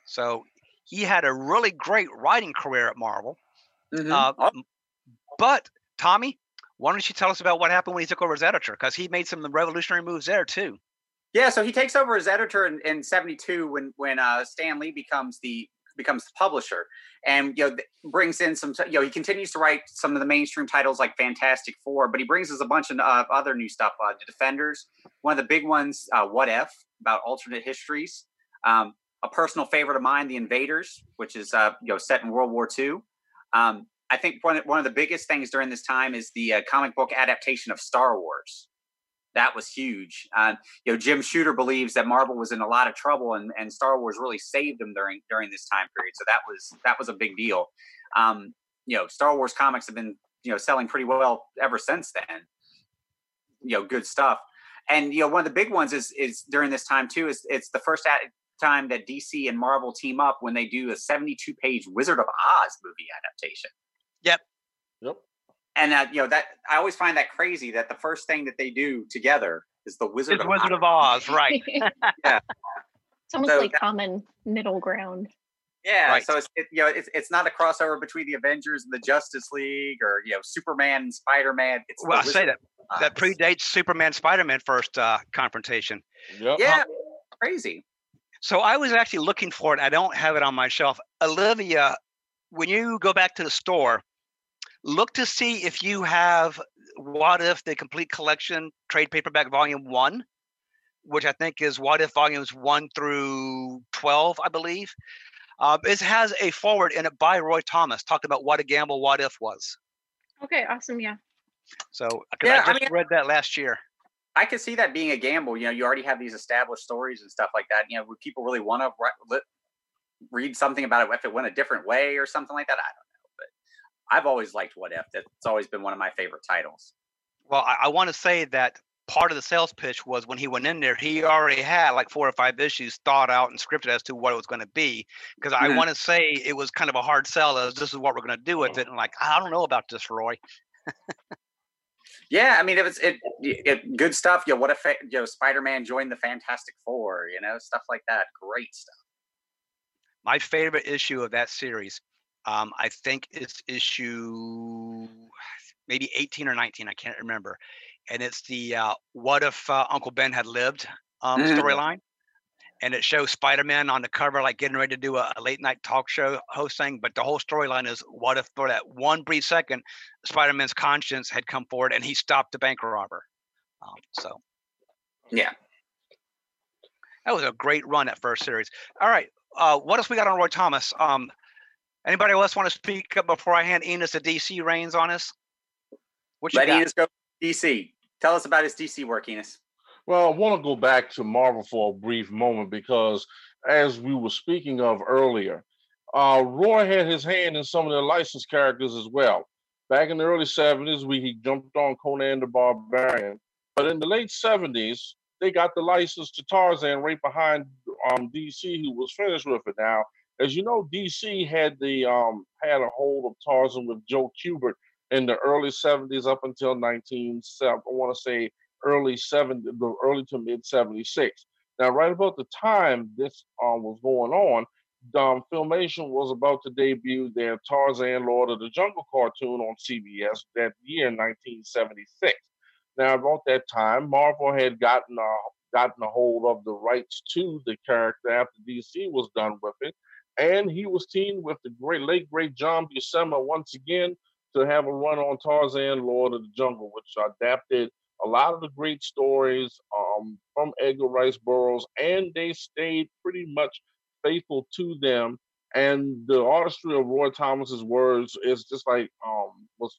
So he had a really great writing career at Marvel. Mhm. Uh, but Tommy, why don't you tell us about what happened when he took over as editor? Because he made some revolutionary moves there too. Yeah, so he takes over as editor in, in 72 when when uh, Stan Lee becomes the becomes the publisher and you know brings in some you know he continues to write some of the mainstream titles like Fantastic Four, but he brings us a bunch of uh, other new stuff. Uh, the Defenders, one of the big ones, uh, What If about alternate histories. Um, a personal favorite of mine, The Invaders, which is uh, you know set in World War II. Um, I think one of- one of the biggest things during this time is the uh, comic book adaptation of Star Wars. That was huge. Uh, you know, Jim Shooter believes that Marvel was in a lot of trouble, and, and Star Wars really saved them during during this time period. So that was that was a big deal. Um, you know, Star Wars comics have been you know selling pretty well ever since then. You know, good stuff. And you know, one of the big ones is is during this time too. Is it's the first at, time that DC and Marvel team up when they do a 72 page Wizard of Oz movie adaptation. Yep. and uh, you know that I always find that crazy that the first thing that they do together is the Wizard It's of Wizard Oz. of Oz, right? Yeah. It's almost So like that- common middle ground. Yeah, Right. so it's it, you know it's it's not a crossover between the Avengers and the Justice League or you know Superman and Spider Man. It's Well, I say that that predates Superman Spider Man first uh, confrontation. Yep. Yeah, crazy. So I was actually looking for it. I don't have it on my shelf. Olivia, when you go back to the store, look to see if you have What If the complete collection trade paperback volume one, which I think is What If volumes one through 12, I believe. Uh, it has a forward in it by Roy Thomas talking about what a gamble What If was. Okay, awesome. Yeah. So 'cause Yeah, I I just mean- read that last year. I could see that being a gamble. You know, you already have these established stories and stuff like that. You know, would people really want to read something about it if it went a different way or something like that? I don't know, but I've always liked What If. That's always been one of my favorite titles. Well, I, I want to say that part of the sales pitch was when he went in there, he already had like four or five issues thought out and scripted as to what it was going to be. Because I Mhm. want to say it was kind of a hard sell as this is what we're going to do with it. And like, I don't know about this, Roy. Yeah, I mean, it was it, it good stuff. You know, what if you know Spider Man joined the Fantastic Four? You know, stuff like that. Great stuff. My favorite issue of that series, um, I think it's issue maybe 18 or 19. I can't remember. And it's the uh, what if uh, Uncle Ben had lived um, Mhm. storyline. And it shows Spider Man on the cover, like getting ready to do a, a late night talk show host thing. But the whole storyline is what if for that one brief second, Spider Man's conscience had come forward and he stopped the bank robber. Um, so Yeah. that was a great run at first series. All right. Uh, what else we got on Roy Thomas? Um, anybody else want to speak up before I hand Enos the DC reins on us? What you Let got? Enos go. DC. Tell us about his DC work, Enos. Well, I want to go back to Marvel for a brief moment because, as we were speaking of earlier, uh, Roy had his hand in some of the licensed characters as well. Back in the early 70s, we he jumped on Conan the Barbarian. But in the late 70s, they got the license to Tarzan right behind um, DC, who was finished with it. Now, as you know, DC had the um, had a hold of Tarzan with Joe Kubert in the early 70s up until 19, I want to say early 70, the early to mid 76. Now, right about the time this um, was going on, um, Filmation was about to debut their Tarzan Lord of the Jungle cartoon on CBS that year, 1976. Now, about that time, Marvel had gotten a, gotten a hold of the rights to the character after DC was done with it, and he was teamed with the great late great John Buscema once again to have a run on Tarzan Lord of the Jungle, which adapted a lot of the great stories um, from Edgar Rice Burroughs, and they stayed pretty much faithful to them. And the artistry of Roy Thomas's words is just like um, was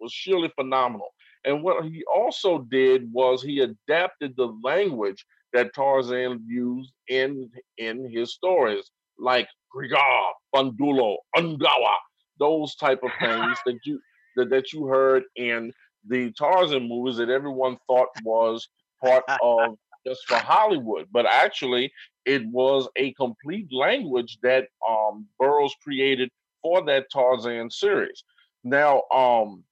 was surely phenomenal. And what he also did was he adapted the language that Tarzan used in in his stories, like Kreegah, Bundolo, Ungawa, those type of things that you that, that you heard in the Tarzan movies that everyone thought was part of just for Hollywood, but actually it was a complete language that um, Burroughs created for that Tarzan series. Now, um,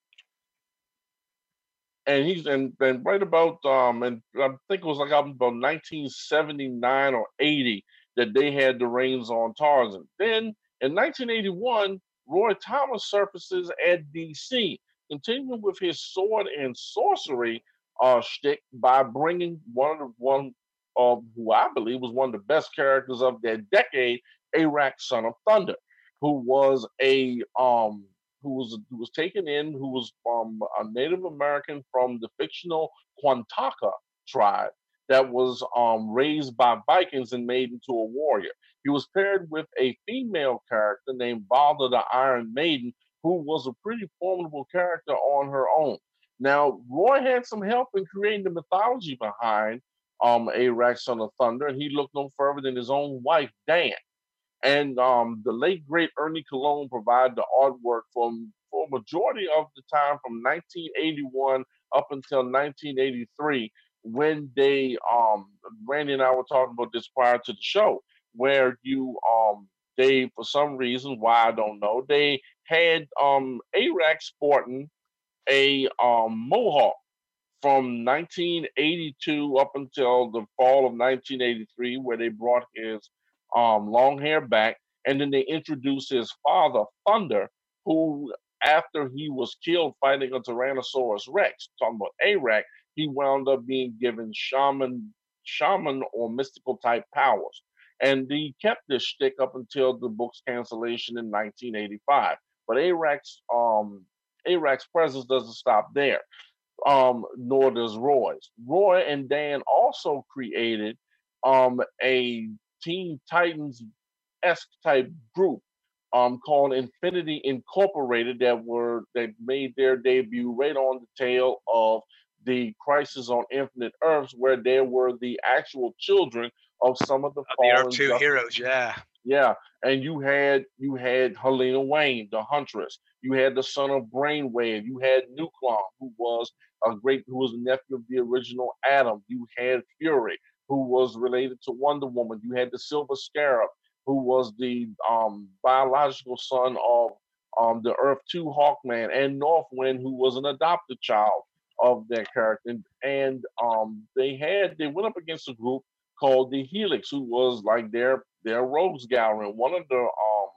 and he's and, and right about um, and I think it was like about 1979 or 80 that they had the reins on Tarzan. Then in 1981, Roy Thomas surfaces at DC continuing with his sword and sorcery uh, shtick by bringing one of the one of who I believe was one of the best characters of that decade, Arak, son of Thunder, who was a um who was who was taken in, who was um, a Native American from the fictional Quantaka tribe that was um, raised by Vikings and made into a warrior. He was paired with a female character named Valda the Iron Maiden, who was a pretty formidable character on her own. Now, Roy had some help in creating the mythology behind um, Arak, son of Thunder, and he looked no further than his own wife, Dann. And um, the late great Ernie Colón provided the artwork from for a majority of the time from 1981 up until 1983 when they um Randy and I were talking about this prior to the show where you um they for some reason why I don't know they had um Arak sporting a um, mohawk from 1982 up until the fall of 1983, where they brought his um, long hair back, and then they introduced his father, Thunder, who, after he was killed fighting a Tyrannosaurus Rex, talking about Arak, he wound up being given shaman, shaman or mystical type powers. And he kept this shtick up until the book's cancellation in 1985. But Arak's um, presence doesn't stop there um, nor does Roy's. Roy and Dann also created um, a Teen Titans esque type group um, called Infinity Incorporated that were that made their debut right on the tail of the Crisis on Infinite Earths, where there were the actual children of some of the, the Earth Two heroes. Yeah, yeah, and you had you had Helena Wayne, the Huntress. You had the son of Brainwave. You had Nuklon, who was a great, who was a nephew of the original Atom. You had Fury, who was related to Wonder Woman. You had the Silver Scarab, who was the um, biological son of um, the Earth 2 Hawkman, and Northwind, who was an adopted child of that character. And, and um, they had, they went up against a group called the Helix, who was like their their rogues gallery. And one of the um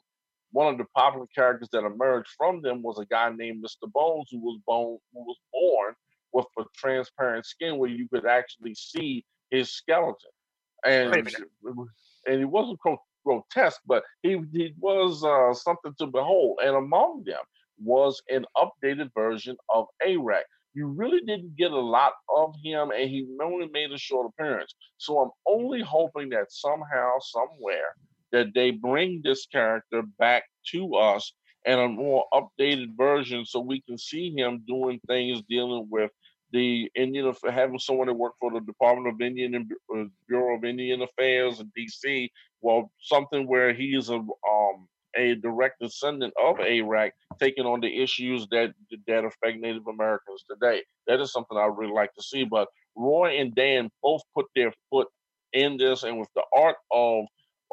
one of the popular characters that emerged from them was a guy named Mr. Bones, who was born who was born with a transparent skin where you could actually see his skeleton. And and it wasn't grotesque, but he he was uh, something to behold. And among them was an updated version of Arak. You really didn't get a lot of him, and he only made a short appearance. So I'm only hoping that somehow, somewhere, that they bring this character back to us in a more updated version so we can see him doing things dealing with the Indian having someone that worked for the Department of Indian and uh, Bureau of Indian Affairs in D.C. Well, something where he is a um, a direct descendant of Arak, taking on the issues that that affect Native Americans today. That is something I really like to see. But Roy and Dann both put their foot in this, and with the art of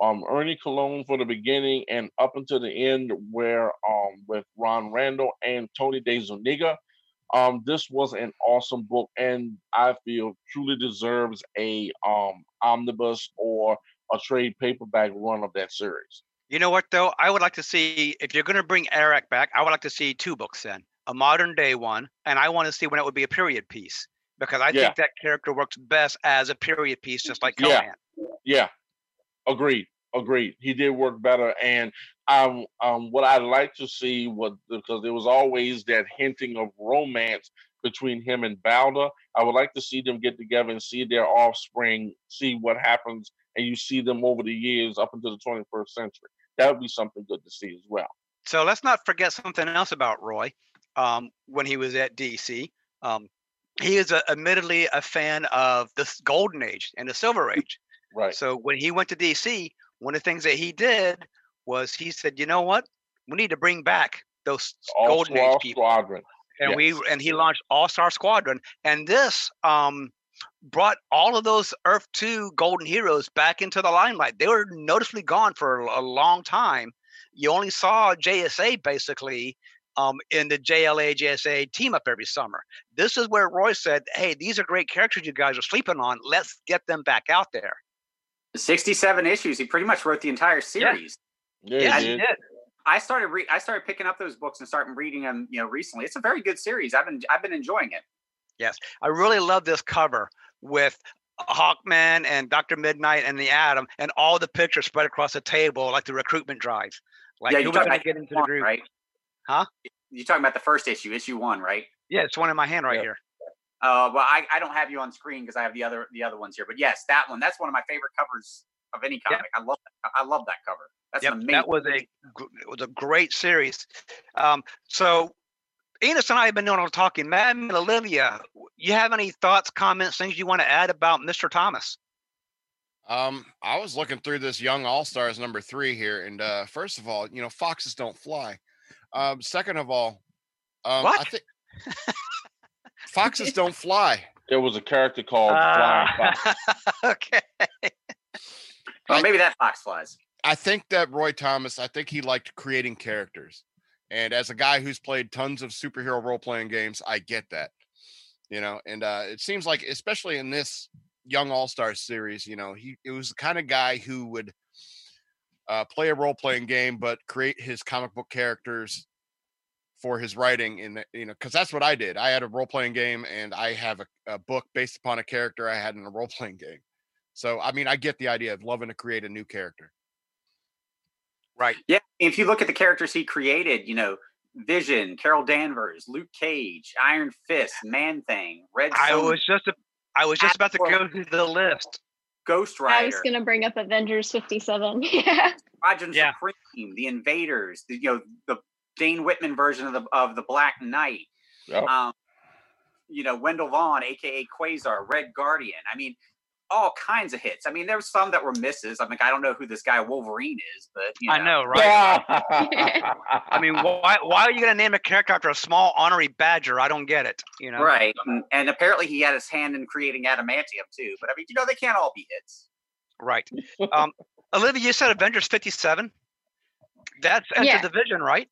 um, Ernie Colón for the beginning and up until the end, where um, with Ron Randall and Tony DeZuniga, um, this was an awesome book, and I feel truly deserves a um, omnibus or a trade paperback run of that series. You know what though? I would like to see if you're going to bring Arak back. I would like to see two books then, a modern day one, and I want to see when it would be a period piece because I yeah. think that character works best as a period piece, just like Conan. Yeah, yeah, agreed, agreed. He did work better, and um, um, what I'd like to see was because there was always that hinting of romance between him and Valda. I would like to see them get together and see their offspring, see what happens, and you see them over the years up into the 21st century. That would be something good to see as well. So let's not forget something else about Roy. Um, when he was at DC, um, he is a, admittedly a fan of the Golden Age and the Silver Age. Right. So when he went to DC, one of the things that he did was he said, you know what, we need to bring back those All Golden Age people. Squadron. And yes. we and he launched All Star Squadron, and this um, brought all of those Earth Two Golden Heroes back into the limelight. They were noticeably gone for a long time. You only saw JSA basically um, in the JLA JSA team up every summer. This is where Roy said, "Hey, these are great characters you guys are sleeping on. Let's get them back out there." 67 issues. He pretty much wrote the entire series. Yeah, yeah, he did. I started re- I started picking up those books and starting reading them, you know, recently. It's a very good series. I've been I've been enjoying it. Yes, I really love this cover with Hawkman and Doctor Midnight and the Atom, and all the pictures spread across the table like the recruitment drive. Like yeah, you're talking about get into one, the group, right? Huh? You're talking about the first issue, issue one, right? Yeah, it's one in my hand right here. Uh, well, I, I don't have you on screen because I have the other the other ones here. But yes, that one that's one of my favorite covers of any comic. Yep. I love that. I love that cover. That's yep, amazing. That was a it was a great series. Um, so Enos and I have been doing a talking. Matt and Olivia, you have any thoughts, comments, things you want to add about Mr. Thomas? Um, I was looking through this Young All Stars number three here, and uh, first of all, you know, foxes don't fly. Um, second of all, um, what? I think foxes don't fly. There was a character called uh, Flying Fox. okay. Well, maybe that fox flies. I think that Roy Thomas, I think he liked creating characters. And as a guy who's played tons of superhero role playing games, I get that. You know, and uh, it seems like, especially in this Young All Star series, you know, he it was the kind of guy who would uh, play a role playing game, but create his comic book characters for his writing in the, you know because that's what i did i had a role-playing game and i have a, a book based upon a character i had in a role-playing game so i mean i get the idea of loving to create a new character Right. Yeah, if you look at the characters he created, you know, Vision, Carol Danvers, Luke Cage, Iron Fist, Man Thing, Red I Sonja, was just a, I was just about to go through the list. Ghost Rider. I was gonna bring up Avengers 57. yeah. Squadron Yeah. Supreme, The Invaders, the, you know, the Dane Whitman version of the of the Black Knight, Yep. um, you know, Wendell Vaughn, aka Quasar, Red Guardian. I mean, all kinds of hits. I mean, there were some that were misses. I mean, I don't know who this guy Wolverine is, but you know, I know, right? I mean, why why are you gonna name a character after a small honorary badger? I don't get it. You know. right? And, and apparently, he had his hand in creating adamantium too. But I mean, you know, they can't all be hits. Right. Um, Olivia, you said Avengers 57. That's Enter Yeah. the Vision, right?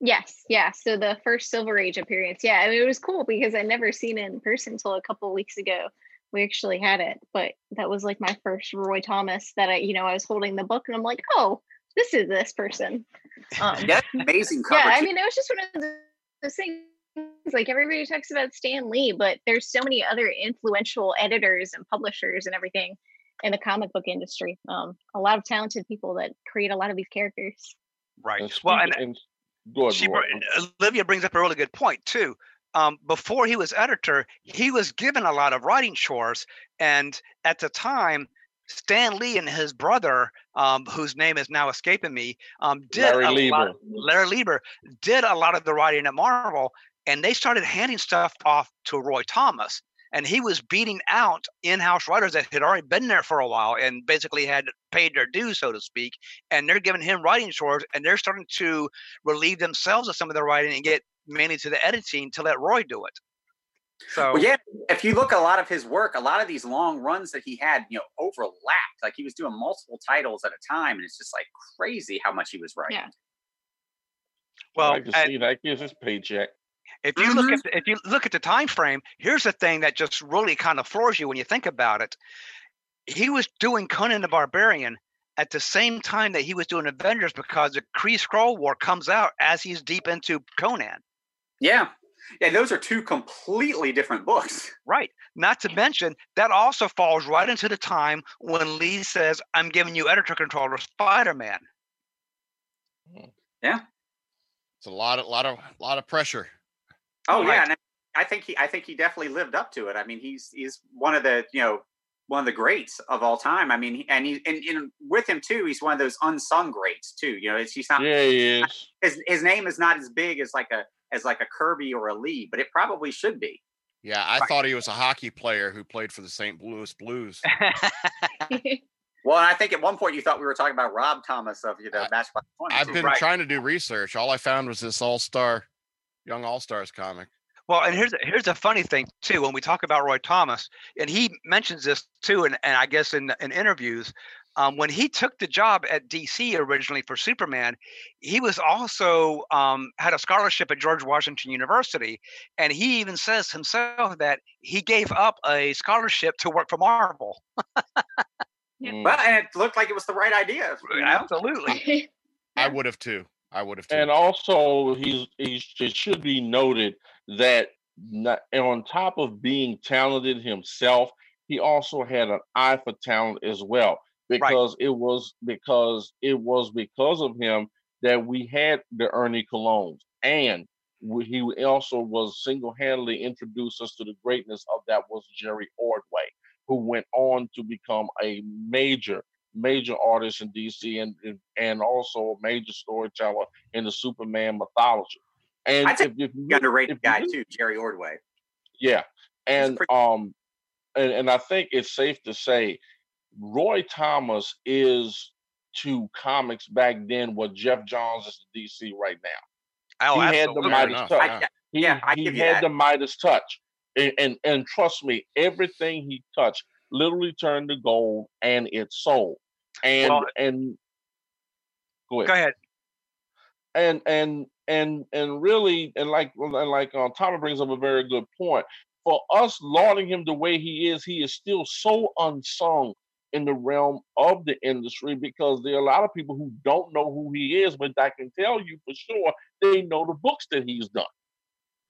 Yes, yeah. So the first Silver Age appearance, yeah, I mean, it was cool because I never seen it in person until a couple weeks ago. We actually had it, but that was like my first Roy Thomas that I, you know, I was holding the book and I'm like, oh, this is this person. Um, Yeah, amazing cover. yeah, I mean, it was just one of those- those things. Like everybody talks about Stan Lee, but there's so many other influential editors and publishers and everything in the comic book industry. Um, a lot of talented people that create a lot of these characters. Right. And Well, and speaking- and- go ahead, she, Olivia brings up a really good point too. Um, before he was editor, he was given a lot of writing chores, and at the time, Stan Lee and his brother, um, whose name is now escaping me, um, did Larry a Lieber. lot. Larry Lieber did a lot of the writing at Marvel, and they started handing stuff off to Roy Thomas, and he was beating out in-house writers that had already been there for a while and basically had paid their dues, so to speak. And they're giving him writing chores, and they're starting to relieve themselves of some of the writing and get mainly to the editing to let Roy do it. So Well, yeah, if you look at a lot of his work, a lot of these long runs that he had, you know, overlapped. Like he was doing multiple titles at a time, and it's just like crazy how much he was writing. Yeah. well, I can and see that gives his paycheck. if you look Mhm. at the, if you look at the time frame, here's the thing that just really kind of floors you when you think about it. He was doing Conan the Barbarian at the same time that he was doing Avengers because the Kree Skrull War comes out as he's deep into Conan. Yeah. Yeah, those are two completely different books. Right. Not to mention that also falls right into the time when Lee says, "I'm giving you editor control of Spider-Man." Hmm. Yeah. It's a lot of lot of lot of pressure Oh Right. yeah, and I think he I think he definitely lived up to it. I mean, he's he's one of the, you know, one of the greats of all time. I mean, and he and, and with him too, he's one of those unsung greats too. You know, it's, he's not Yeah, he is. his his name is not as big as like a as like a Kirby or a Lee, but it probably should be. yeah i Right. thought he was a hockey player who played for the st louis blues Well, I think at one point you thought we were talking about Rob Thomas of you know I- Matchbox Twenty. i've been Right. trying to do research all i found was this all-star young all-stars comic Well, and here's the- here's the funny thing too. When we talk about Roy Thomas, and he mentions this too, and, and I guess in in interviews, um, when he took the job at DC originally for Superman, he was also um, had a scholarship at George Washington University, and he even says himself that he gave up a scholarship to work for Marvel. Mm. Well, and it looked like it was the right idea. you know? Absolutely. i would have too i would have too And also, he's, he's it should be noted that not, on top of being talented himself, he also had an eye for talent as well. Because it was because it was because of him that we had the Ernie Colóns, and we, he also was single-handedly introduced us to the greatness of that was Jerry Ordway, who went on to become a major major artist in DC and and- also a major storyteller in the Superman mythology. And say if, if you underrated if guy look- too, Jerry Ordway. yeah, and pretty- um, and, and I think it's safe to say, Roy Thomas is to comics back then what Geoff Johns is to DC right now. Oh, he had the absolutely. Midas enough, touch. yeah. He, Yeah, I he give had that. the Midas touch, and, and and trust me, everything he touched literally turned to gold, and it sold. And Well- and go ahead Go ahead. and and and and really and like and like uh, Tommy brings up a very good point. For us lauding him the way he is, he is still so unsung in the realm of the industry because there are a lot of people who don't know who he is, but I can tell you for sure they know the books that he's done.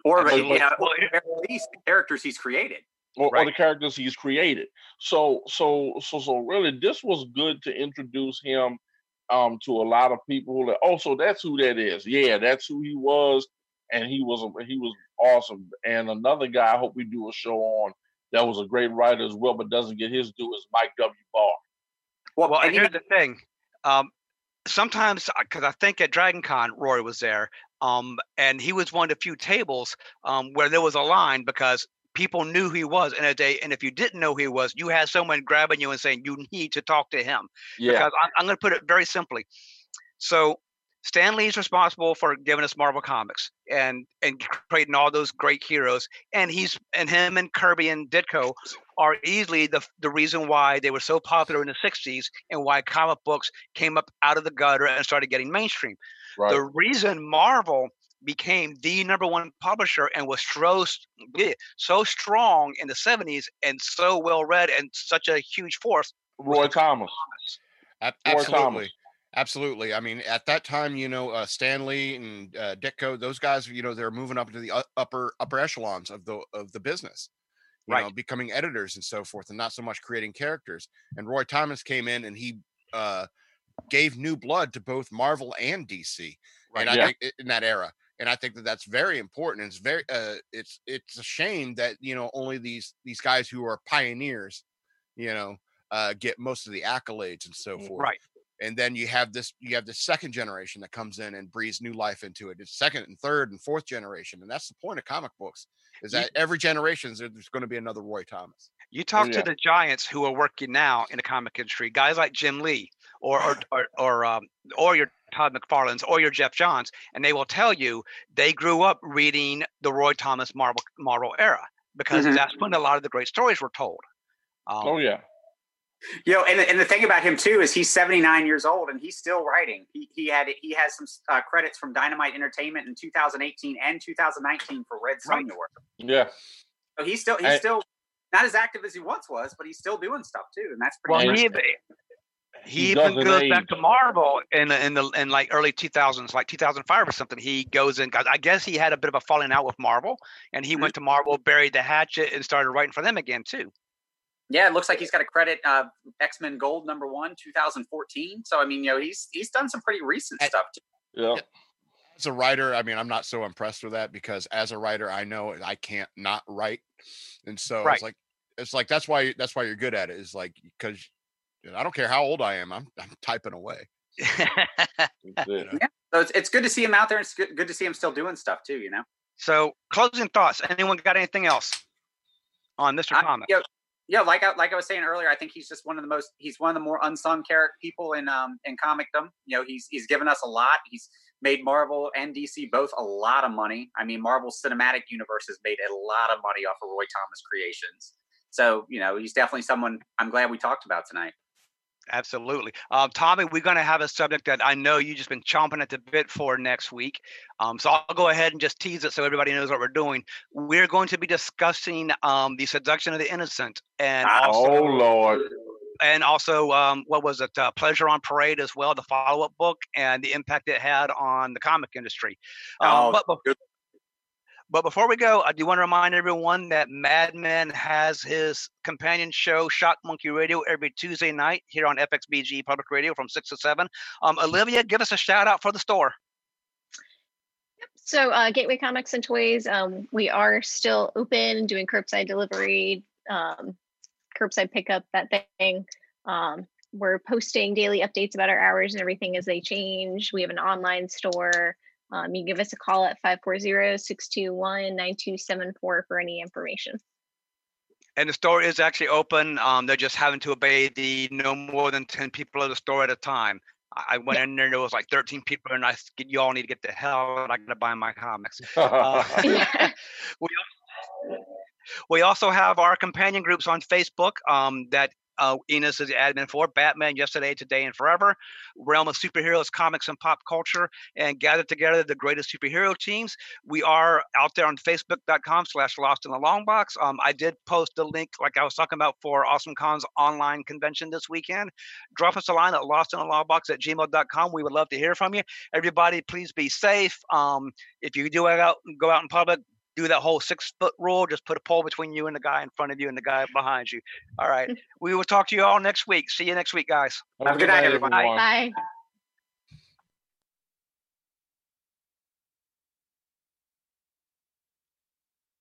Or, But- you know, or at least the characters he's created. or, or the characters he's created. So so so so really this was good to introduce him um to a lot of people that oh so that's who that is. Yeah, that's who he was and he was he was awesome. And another guy I hope we do a show on that was a great writer as well but doesn't get his due is Mike W. Barr. Well, Well, and and here's the thing. Um, sometimes, because I think at Dragon Con, Roy was there, um, and he was one of the few tables um, where there was a line because people knew who he was in a day. And if you didn't know who he was, you had someone grabbing you and saying, you need to talk to him. Yeah. Because I'm, I'm going to put it very simply. So Stan Lee's responsible for giving us Marvel Comics and and creating all those great heroes. And he's and him and Kirby and Ditko are easily the the reason why they were so popular in the '60s and why comic books came up out of the gutter and started getting mainstream. right. The reason Marvel became the number one publisher and was so so strong in the 70s and so well read and such a huge force. Roy Thomas. Ab- Roy absolutely. Absolutely. I mean, at that time, you know, uh, Stan Lee and uh, Ditko, those guys, you know, they're moving up into the upper upper echelons of the of the business, you Right. know, becoming editors and so forth, and not so much creating characters. And Roy Thomas came in and he uh, gave new blood to both Marvel and DC, and I Yeah. think in that era. And I think that that's very important. It's very, uh, it's it's a shame that you know only these these guys who are pioneers, you know, uh, get most of the accolades and so forth Right. And then you have this you have the second generation that comes in and breathes new life into it it's second and third and fourth generation and that's the point of comic books is You- that every generation there's going to be another roy thomas You talk yeah. to the giants who are working now in the comic industry, guys like Jim Lee or or or, or um or your Todd McFarlane's or your Geoff Johns, and they will tell you they grew up reading the Roy Thomas Marvel Marvel era because Mhm. that's when a lot of the great stories were told. Um, Oh yeah. You know, and the, and the thing about him too is he's 79 years old and he's still writing. He he had he has some uh, credits from Dynamite Entertainment in 2018 and 2019 for Red Right. Sonja. Yeah. So he's still he's I- still not as active as he once was, but he's still doing stuff too, and that's pretty. Well, he impressive. even, he He even doesn't goes back to Marvel in the in the in like early 2000s, like 2005 or something. He goes in. 'cause I guess he had a bit of a falling out with Marvel, and he Mhm. went to Marvel, buried the hatchet, and started writing for them again too. Yeah, it looks like he's got a credit uh, X Men Gold number one, 2014. So I mean, you know, he's he's done some pretty recent And- stuff. Too. Yeah. as a writer i mean i'm not so impressed with that because as a writer i know i can't not write and so Right. it's like it's like that's why that's why you're good at it is like because i don't care how old i am i'm, I'm typing away That's it. So it's, it's good to see him out there. and It's good, good to see him still doing stuff too. You know. so, closing thoughts. Anyone got anything else on Mr. I- Thomas? yeah, yeah, like I, like I was saying earlier, I think he's just one of the most he's one of the more unsung character people in um in comicdom. You know, he's he's given us a lot. He's made Marvel and DC both a lot of money. I mean, Marvel's cinematic universe has made a lot of money off of Roy Thomas creations. So you know, he's definitely someone I'm glad we talked about tonight. Absolutely. Um, Tommy, we're going to have a subject that I know you've just been chomping at the bit for next week. Um, so I'll go ahead and just tease it so everybody knows what we're doing. We're going to be discussing um, the seduction of the innocent and Ah, also, Oh Lord. and also um, what was it? Uh, Pleasure on Parade as well, the follow-up book and the impact it had on the comic industry. Um, Oh, but, bef- good. But before we go, I do want to remind everyone that Madman has his companion show, Shock Monkey Radio, every Tuesday night here on FXBG Public Radio from 6 to 7. Um, Olivia, give us a shout out for the store. So, uh, Gateway Comics and Toys, um, we are still open, doing curbside delivery, um, curbside pickup, that thing. Um, we're posting daily updates about our hours and everything as they change. We have an online store. Um, you can give us a call at 540 621 9274 for any information. And the store is actually open. Um, they're just having to obey the no more than 10 people at the store at a time. I I went Yeah. in there, and there was like 13 people, and I said, you all need to get the hell out. I got to buy my comics. Uh, Yeah. we, al- we also have our companion groups on Facebook um, that uh, Enos is the admin for Batman Yesterday, Today, and Forever, Realm of Superheroes, Comics, and Pop Culture, and gather together the greatest superhero teams. We are out there on Facebook.com slash Lost in the Long Box. Um, I did post a link, like I was talking about, for Awesome Con's online convention this weekend. Drop us a line at Lost in the Long Box at gmail.com. We would love to hear from you. Everybody, please be safe. Um, if you do go out in public, do that whole six foot rule. Just put a pole between you and the guy in front of you and the guy behind you. All right. we will talk to you all next week. See you next week, guys. Have a good night, everybody. Bye.